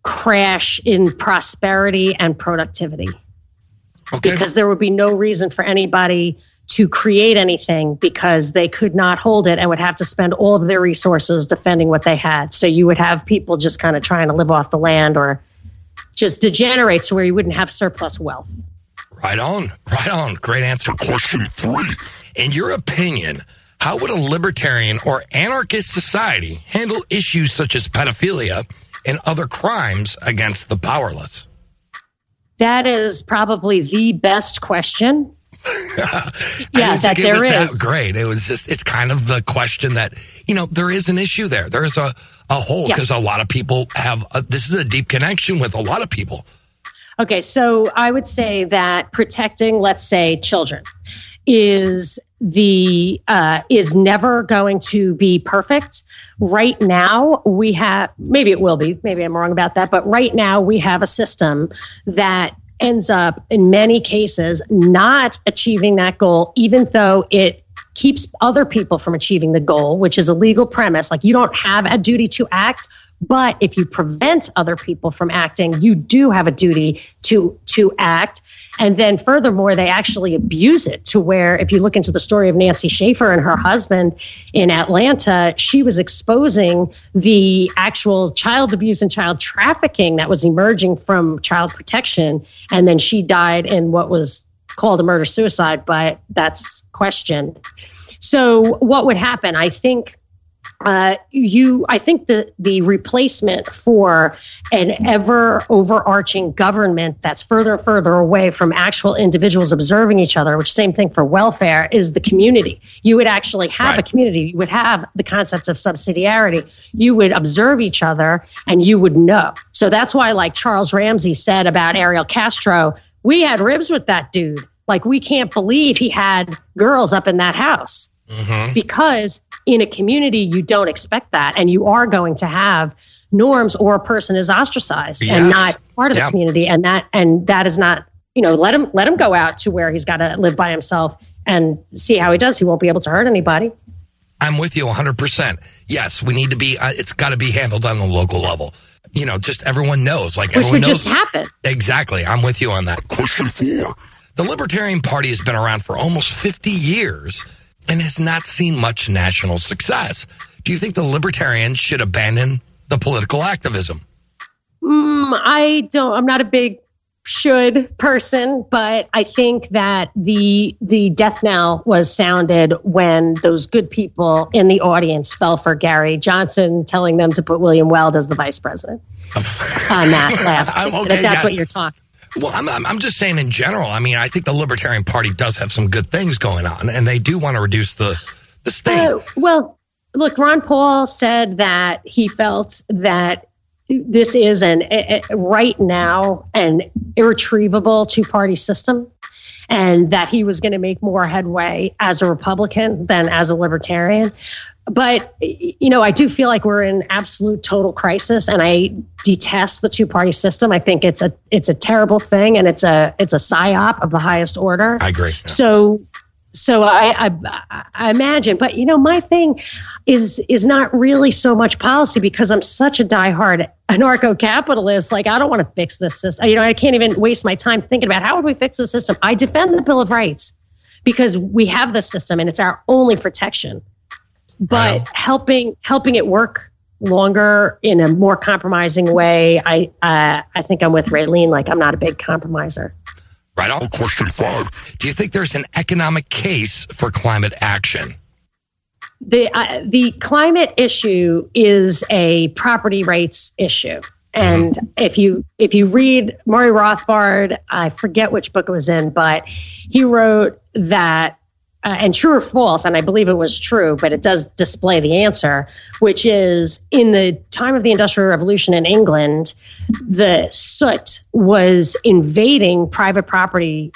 crash in prosperity and productivity Okay. because there would be no reason for anybody to create anything because they could not hold it and would have to spend all of their resources defending what they had. So you would have people just kind of trying to live off the land or just degenerate to where you wouldn't have surplus wealth. Right on. Right on. Great answer. Question three. In your opinion, how would a libertarian or anarchist society handle issues such as pedophilia and other crimes against the powerless? That is probably the best question. Yeah, that was is. that great. It was just, it's kind of the question that, you know, there is an issue there. There is a, a hole Yeah. because a lot of people have, a, this is a deep connection with a lot of people. Okay, so I would say that protecting, let's say, children is the uh, is never going to be perfect. Right now, we have maybe it will be. Maybe I'm wrong about that, but right now we have a system that ends up in many cases not achieving that goal, even though it keeps other people from achieving the goal, which is a legal premise. Like you don't have a duty to act, but if you prevent other people from acting, you do have a duty to to act. And then furthermore, they actually abuse it to where if you look into the story of Nancy Schaefer and her husband in Atlanta, she was exposing the actual child abuse and child trafficking that was emerging from child protection. And then she died in what was called a murder suicide, but that's questioned. So what would happen? I think uh, you, I think the the replacement for an ever overarching government that's further and further away from actual individuals observing each other, which same thing for welfare, is the community. You would actually have Right. a community. You would have the concepts of subsidiarity. You would observe each other, and you would know. So that's why, like Charles Ramsey said about Ariel Castro, we had ribs with that dude. Like we can't believe he had girls up in that house because in a community you don't expect that and you are going to have norms or a person is ostracized and not part of Yeah. the community and that and that is not you know let him let him go out to where he's got to live by himself and see how he does he won't be able to hurt anybody I'm with you 100%. Yes, we need to be, uh, it's got to be handled on the local level. You know, just everyone knows. Like which everyone would knows. just happen Exactly. I'm with you on that. Question four. The Libertarian Party has been around for almost 50 years and has not seen much national success. Do you think the Libertarians should abandon the political activism? Mm, I don't. I'm not a big should person, but I think that the the death knell was sounded when those good people in the audience fell for Gary Johnson, telling them to put William Weld as the vice president on that last. Okay, if that's yeah. what you're talking. Well, I'm, I'm, just saying in general. I mean, I think the Libertarian Party does have some good things going on, and they do want to reduce the, the state. Uh, well, look, Ron Paul said that he felt that this is an a, a- right now an irretrievable two party system. And that he was going to make more headway as a Republican than as a Libertarian. But, you know, I do feel like we're in absolute total crisis and I detest the two party system. I think it's a it's a terrible thing and it's a it's a psyop of the highest order. I agree. So, so I, I, I imagine, but you know, my thing is is not really so much policy because I'm such a diehard anarcho-capitalist. Like, I don't want to fix this system. You know, I can't even waste my time thinking about how would we fix the system. I defend the Bill of Rights because we have the system and it's our only protection. But know. helping helping it work longer in a more compromising way, I uh, I think I'm with Raylene. Like, I'm not a big compromiser. Right on. Question five. Do you think there's an economic case for climate action? the uh, the climate issue is a property rights issue and if you if you read Murray Rothbard I forget which book it was in but he wrote that uh, and true or false and I believe it was true but it does display the answer which is in the time of the industrial revolution in England the soot was invading private property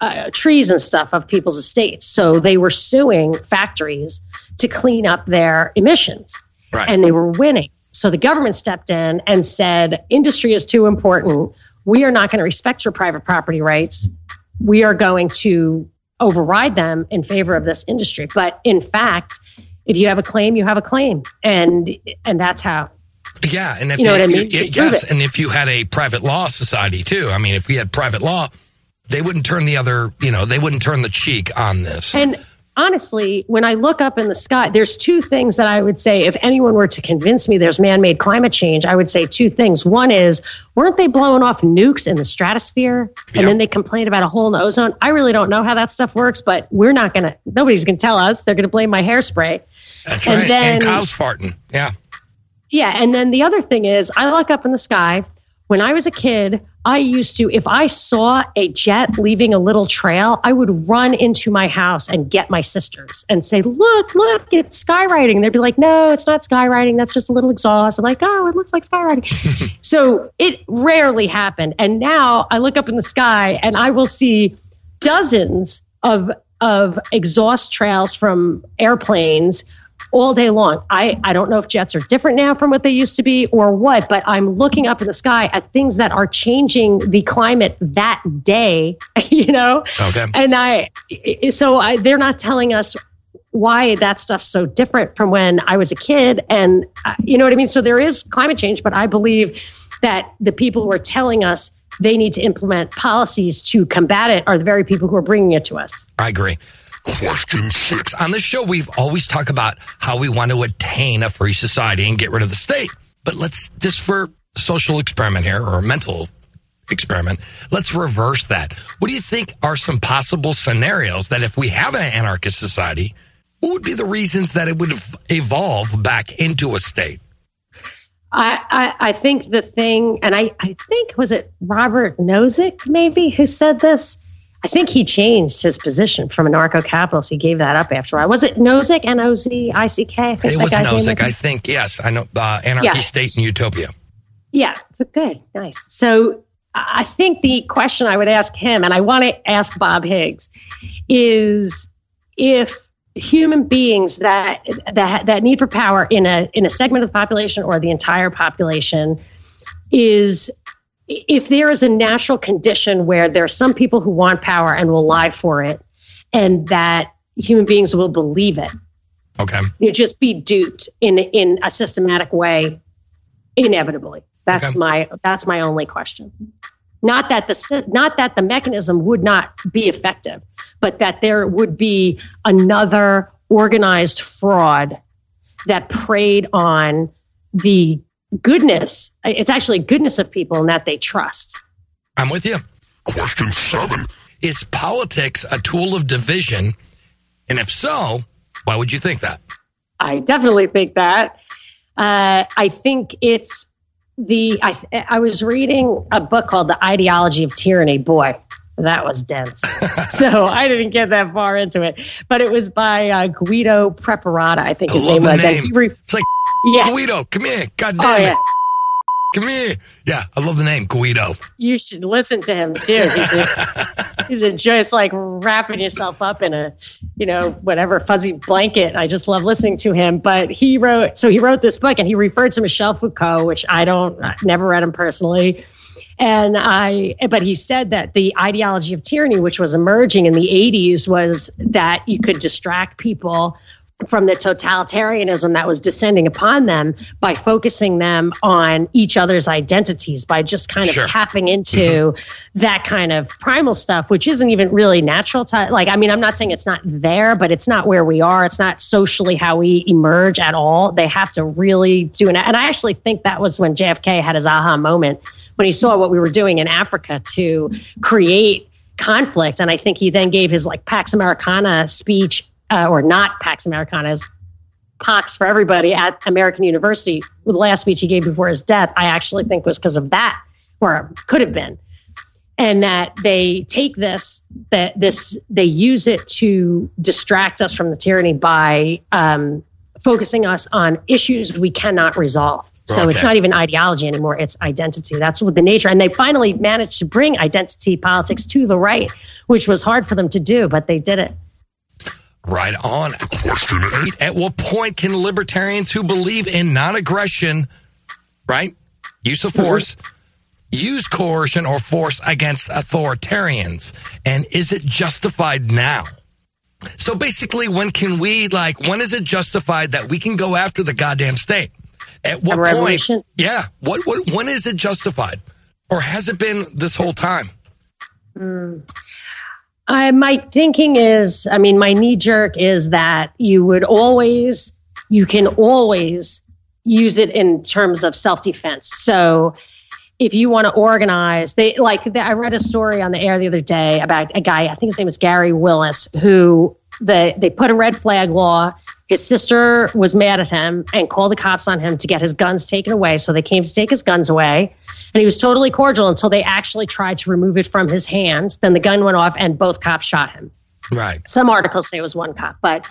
uh, trees and stuff of people's estates. So they were suing factories to clean up their emissions, Right. and they were winning. So the government stepped in and said, "Industry is too important. We are not going to respect your private property rights. We are going to override them in favor of this industry." But in fact, if you have a claim, you have a claim, and and that's how. Yeah, and if You know what I mean? You yes, and if you had a private law society too, I mean, if we had private law, they wouldn't turn the other, you know, they wouldn't turn the cheek on this. And honestly, when I look up in the sky, there's two things that I would say if anyone were to convince me there's man made climate change, I would say two things. One is, weren't they blowing off nukes in the stratosphere? And then they complained about a hole in the ozone. I really don't know how that stuff works, but we're not going to, nobody's going to tell us. They're going to blame my hairspray. That's and right. then- and cows farting. Yeah. Yeah. And then the other thing is, I look up in the sky. When I was a kid, I used to, if I saw a jet leaving a little trail, I would run into my house and get my sisters and say, Look, look, it's skywriting. They'd be like, No, it's not skywriting. That's just a little exhaust. I'm like, Oh, it looks like skywriting. so it rarely happened. And now I look up in the sky and I will see dozens of of exhaust trails from airplanes all day long. I, I don't know if jets are different now from what they used to be or what, but I'm looking up in the sky at things that are changing the climate that day, you know? Okay. And I, so I, they're not telling us why that stuff's so different from when I was a kid. And uh, you know what I mean? So there is climate change, but I believe that the people who are telling us they need to implement policies to combat it are the very people who are bringing it to us. I agree. Question six. On this show, we've always talked about how we want to attain a free society and get rid of the state. But let's just for a social experiment here or a mental experiment, let's reverse that. What do you think are some possible scenarios that if we have an anarchist society, what would be the reasons that it would evolve back into a state? I, I, I think the thing, and I, I think, was it Robert Nozick maybe who said this? I think he changed his position from anarcho capitalist. He gave that up after while. Was it Nozick? N O Z I C K? It was Nozick. I think, yes. I know. Uh, Anarchy Yeah. State and Utopia. Yeah, good, nice. So I think the question I would ask him, and I want to ask Bob Higgs, is if human beings that that that need for power in a in a segment of the population or the entire population is if there is a natural condition where there are some people who want power and will lie for it, and that human beings will believe it, Okay. you just be duped in in a systematic way inevitably that's Okay. my that's my only question not that the not that the mechanism would not be effective but that there would be another organized fraud that preyed on the goodness it's actually goodness of people and that they trust I'm with you. Question seven. Is politics a tool of division? And if so, why would you think that? I definitely think that. Uh, I think it's the. I, I was reading a book called The Ideology of Tyranny. Boy, that was dense. so I didn't get that far into it. But it was by uh, Guido Preparata, I think his name was. Name. re- It's like yeah, Guido, come here. God oh damn yeah. it. Come here. Yeah, I love the name Guido. You should listen to him too. He's a, he's a just like wrapping yourself up in a, you know, whatever fuzzy blanket. I just love listening to him. But he wrote, so he wrote this book and he referred to Michel Foucault, which I don't, I never read him personally. And I, but he said that the ideology of tyranny, which was emerging in the 80s, was that you could distract people from the totalitarianism that was descending upon them by focusing them on each other's identities, by just kind of Sure. tapping into mm-hmm. that kind of primal stuff, which isn't even really natural to like, I mean, I'm not saying it's not there, but it's not where we are. It's not socially how we emerge at all. They have to really do it. And I actually think that was when JFK had his aha moment when he saw what we were doing in Africa to create conflict. And I think he then gave his like Pax Americana speech, uh, or not Pax Americana's Pax for everybody at American University. The last speech he gave before his death, I actually think was because of that, or could have been. And that they take this, that this, they use it to distract us from the tyranny by um, focusing us on issues we cannot resolve. So it's not even ideology anymore; it's identity. That's what the nature. And they finally managed to bring identity politics to the right, which was hard for them to do, but they did it. Right on. Question eight. At what point can libertarians who believe in non aggression, right, use of mm-hmm. force, use coercion or force against authoritarians? And is it justified now? So basically, when can we, like, when is it justified that we can go after the goddamn state? At what point? Yeah. What, what, when is it justified? Or has it been this whole time? Hmm. I, my thinking is, I mean, my knee jerk is that you would always, you can always use it in terms of self defense. So if you want to organize, they like, the, I read a story on the air the other day about a guy, I think his name is Gary Willis, who the, they put a red flag law. His sister was mad at him and called the cops on him to get his guns taken away. So they came to take his guns away. And he was totally cordial until they actually tried to remove it from his hand. Then the gun went off and both cops shot him. Right. Some articles say it was one cop, but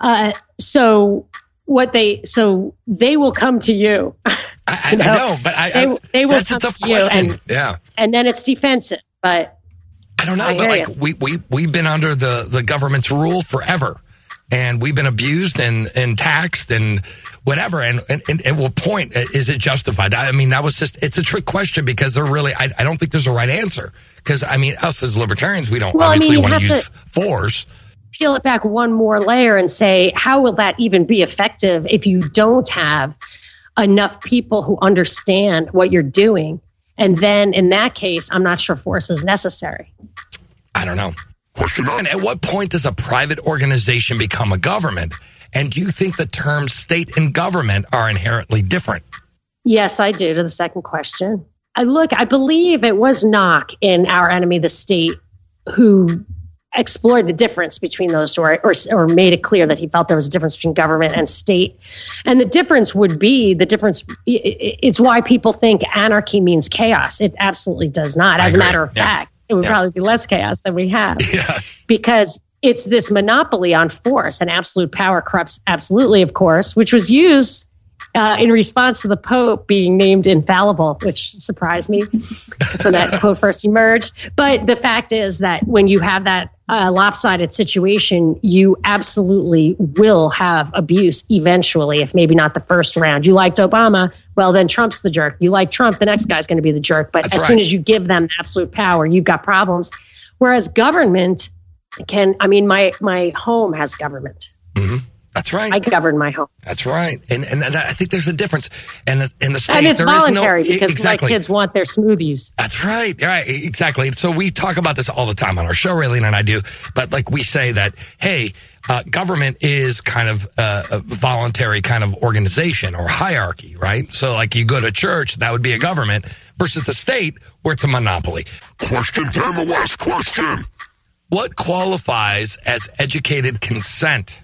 uh, so what they so they will come to you, I, You know, I know, but I, they- they will that's a tough to you question. and- yeah. and then it's defensive. But I don't know, I but like you. we we we've been under the the government's rule forever, and we've been abused and and taxed and whatever. And and, and at what point uh, is it justified? I mean, that was just it's a trick question because they're really I, I don't think there's a right answer because I mean us as libertarians we don't Well, I mean, obviously want to use force. peel it back one more layer and say, how will that even be effective if you don't have enough people who understand what you're doing? And then in that case, I'm not sure force is necessary. I don't know. Question. And at what point does a private organization become a government? And do you think the terms state and government are inherently different? Yes, I do to the second question. I look, I believe it was Nock in Our Enemy, the State, who explored the difference between those two or, or, or made it clear that he felt there was a difference between government and state. And the difference would be the difference. It's why people think anarchy means chaos. It absolutely does not. As a matter of Yeah. fact, it would Yeah. probably be less chaos than we have Yes. because it's this monopoly on force and absolute power corrupts absolutely, of course, which was used uh, in response to the Pope being named infallible, which surprised me. That's when that quote first emerged. But the fact is that when you have that uh, lopsided situation, you absolutely will have abuse eventually, if maybe not the first round. You liked Obama, well, then Trump's the jerk. You like Trump, the next guy's going to be the jerk. But That's as right. soon as you give them absolute power, you've got problems. Whereas government can, I mean, my my home has government. That's right. I govern my home. That's right. And and, and I think there's a difference. And the- in the state, and it's there is voluntary no, because exactly. my kids want their smoothies. That's right. Right. Exactly. So we talk about this all the time on our show, Raylene and I do. But like we say that, hey, uh, government is kind of uh, a voluntary kind of organization or hierarchy, right? So like you go to church, that would be a government versus the state where it's a monopoly. Question time, the last question. What qualifies as educated consent?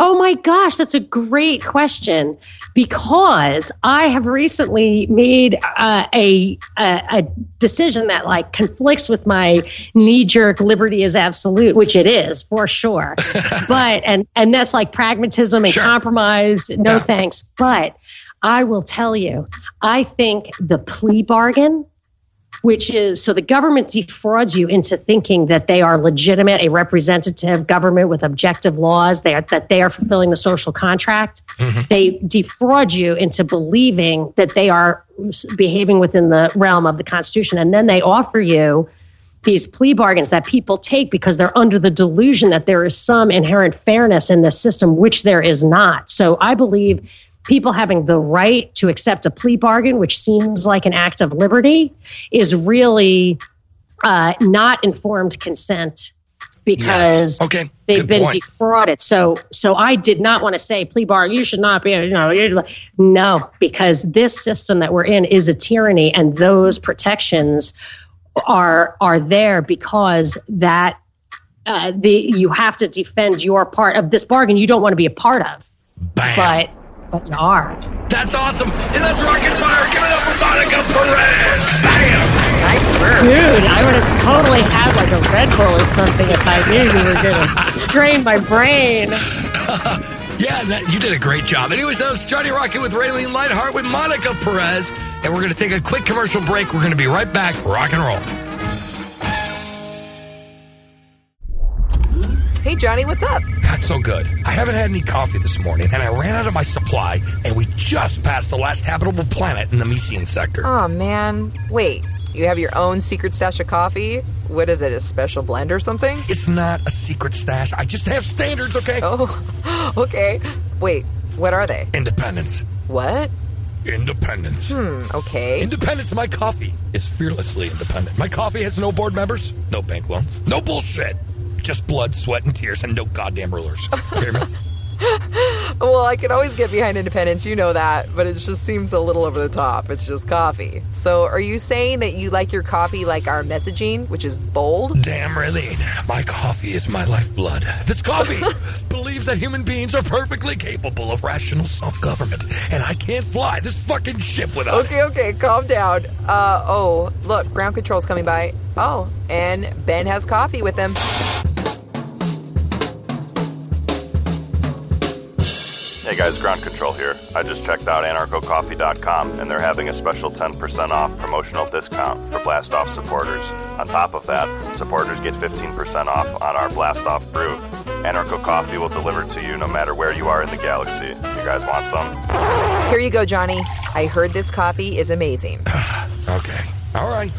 Oh my gosh, that's a great question because I have recently made uh, a, a a decision that like conflicts with my knee jerk liberty is absolute, which it is for sure. but and and that's like pragmatism and Sure. compromise. No Yeah. thanks. But I will tell you, I think the plea bargain which is so the government defrauds you into thinking that they are legitimate, a representative government with objective laws, they are, that they are fulfilling the social contract. Mm-hmm. They defraud you into believing that they are behaving within the realm of the Constitution. And then they offer you these plea bargains that people take because they're under the delusion that there is some inherent fairness in the system, which there is not. So I believe people having the right to accept a plea bargain, which seems like an act of liberty, is really uh, not informed consent because Yes. Okay. they've Good been point. defrauded. So, so I did not want to say plea bargain. You should not be. You know, no, because this system that we're in is a tyranny, and those protections are are there because that uh, the you have to defend your part of this bargain. You don't want to be a part of, Bam. but but you are. That's awesome. And that's Rocket Fire. Give it up for Monica Perez. Bam. Dude, I would have totally had like a Red Bull or something if I knew you were going to strain my brain. Yeah, that, you did a great job. Anyways, that was Johnny Rocket with Raylene Lightheart with Monica Perez. And we're going to take a quick commercial break. We're going to be right back. Rock and roll. Hey, Johnny, what's up? Not so good. I haven't had any coffee this morning, and I ran out of my supply, and we just passed the last habitable planet in the Mesian sector. Oh, man. Wait, you have your own secret stash of coffee? What is it, a special blend or something? It's not a secret stash. I just have standards, okay? Oh, okay. Wait, what are they? Independence. What? Independence. Hmm, okay. Independence, my coffee is fearlessly independent. My coffee has no board members, no bank loans, no bullshit. Just blood, sweat, and tears, and no goddamn rulers. You hear me? Well, I can always get behind independence, you know that, but it just seems a little over the top. It's just coffee. So, are you saying that you like your coffee like our messaging, which is bold? Damn, Raylene, my coffee is my lifeblood. This coffee believes that human beings are perfectly capable of rational self-government, and I can't fly this fucking ship without it. Okay, okay, calm down. Uh, oh, look, ground control's coming by. Oh, and Ben has coffee with him. Hey guys, Ground Control here. I just checked out anarchocoffee.com and they're having a special 10% off promotional discount for Blast Off supporters. On top of that, supporters get 15% off on our Blast Off brew. Anarcho Coffee will deliver to you no matter where you are in the galaxy. You guys want some? Here you go, Johnny. I heard this coffee is amazing. Okay, all right.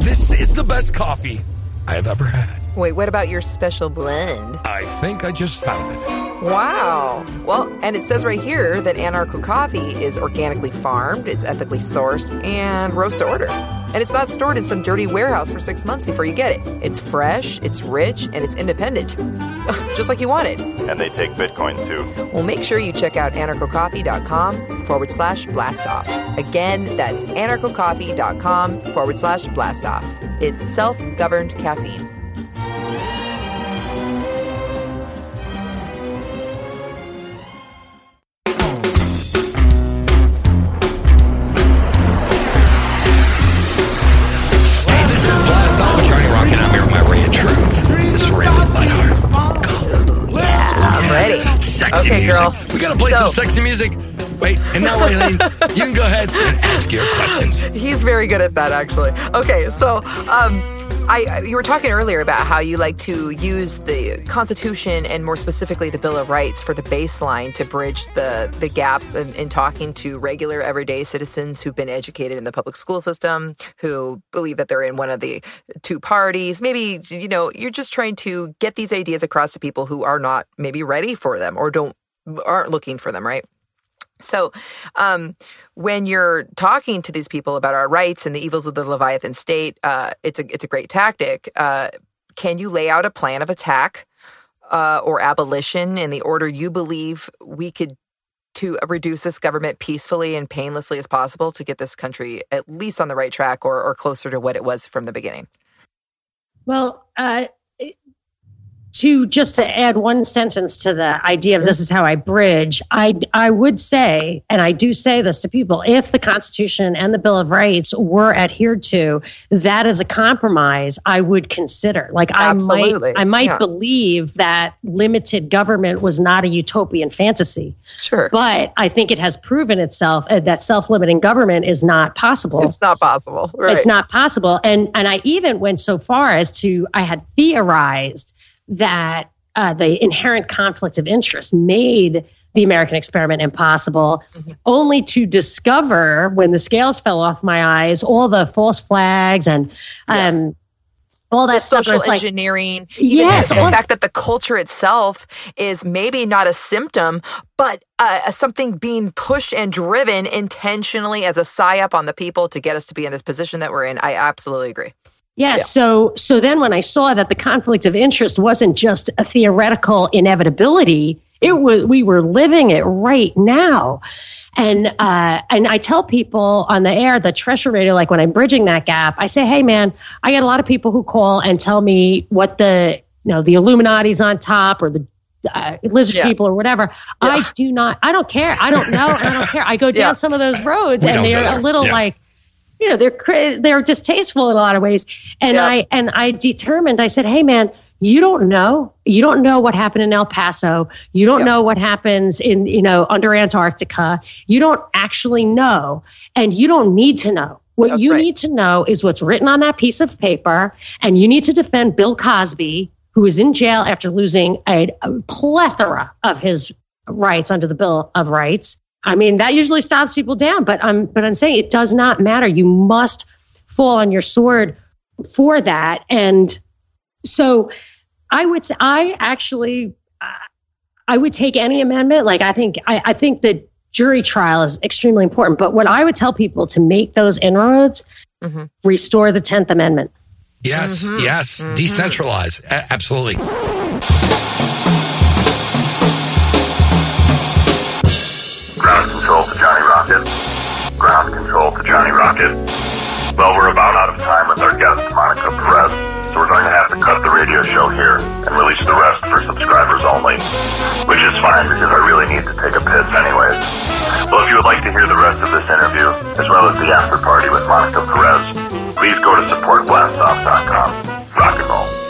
This is the best coffee I have ever had. Wait, what about your special blend? I think I just found it. Wow. Well, and it says right here that Anarcho Coffee is organically farmed, it's ethically sourced, and roast to order. And it's not stored in some dirty warehouse for six months before you get it. It's fresh, it's rich, and it's independent. Just like you wanted. And they take Bitcoin too. Well, make sure you check out anarchocoffee.com forward slash blast off. Again, that's anarchocoffee.com forward slash blast off. It's self governed caffeine. Some sexy music. Wait, and now, Raylene, you can go ahead and ask your questions. He's very good at that, actually. Okay, so um, I, I- you were talking earlier about how you like to use the Constitution and more specifically the Bill of Rights for the baseline to bridge the the gap in, in talking to regular everyday citizens who've been educated in the public school system, who believe that they're in one of the two parties. Maybe you know you're just trying to get these ideas across to people who are not maybe ready for them or don't aren't looking for them, right? So, um, when you're talking to these people about our rights and the evils of the Leviathan state, uh, it's a it's a great tactic. Uh, can you lay out a plan of attack uh, or abolition in the order you believe we could to reduce this government peacefully and painlessly as possible to get this country at least on the right track or, or closer to what it was from the beginning? Well, uh, to just to add one sentence to the idea of this is how I bridge, I I would say, and I do say this to people, if the Constitution and the Bill of Rights were adhered to, that is a compromise I would consider. Like Absolutely. I might I might Yeah. believe that limited government was not a utopian fantasy, Sure. but I think it has proven itself uh, that self-limiting government is not possible it's not possible. Right. it's not possible and and i even went so far as to i had theorized that uh, the inherent conflict of interest made the american experiment impossible Mhm. only to discover when the scales fell off my eyes all the false flags and Yes. um all that stuff social like engineering. even Yes, the, the fact that the culture itself is maybe not a symptom, but uh, something being pushed and driven intentionally as a psyop on the people to get us to be in this position that we're in. I absolutely agree. Yeah, Yeah. So so then when I saw that the conflict of interest wasn't just a theoretical inevitability, it was we were living it right now. And uh, and I tell people on the air, the treasure radio, like when I'm bridging that gap, I say, hey man, I get a lot of people who call and tell me what the you know the Illuminati's on top or the uh, lizard Yeah. people or whatever. I do not. I don't care. I don't know. and I don't care. I go down Yeah. some of those roads, We and they're a little Yeah. like you know they're they're distasteful in a lot of ways. And i and i determined i said hey man you don't know. You don't know what happened in el paso. You don't know what happens in you know under antarctica. You don't actually know. And you don't need to know. What That's you right. need to know is what's written on that piece of paper and you need to defend bill cosby who is in jail after losing a, a plethora of his rights under the bill of rights I mean, that usually stops people down, but I'm but I'm saying it does not matter. You must fall on your sword for that. And so I would say I actually uh, I would take any amendment. Like I think I, I think the jury trial is extremely important. But what I would tell people to make those inroads, Mhm. restore the Tenth Amendment. Yes, Mhm. yes. Mhm. Decentralize. A- absolutely. Well, we're about out of time with our guest, Monica Perez, so we're going to have to cut the radio show here and release the rest for subscribers only, which is fine because I really need to take a piss anyways. Well, if you would like to hear the rest of this interview, as well as the after party with Monica Perez, please go to supportblastoff.com. Rock and roll.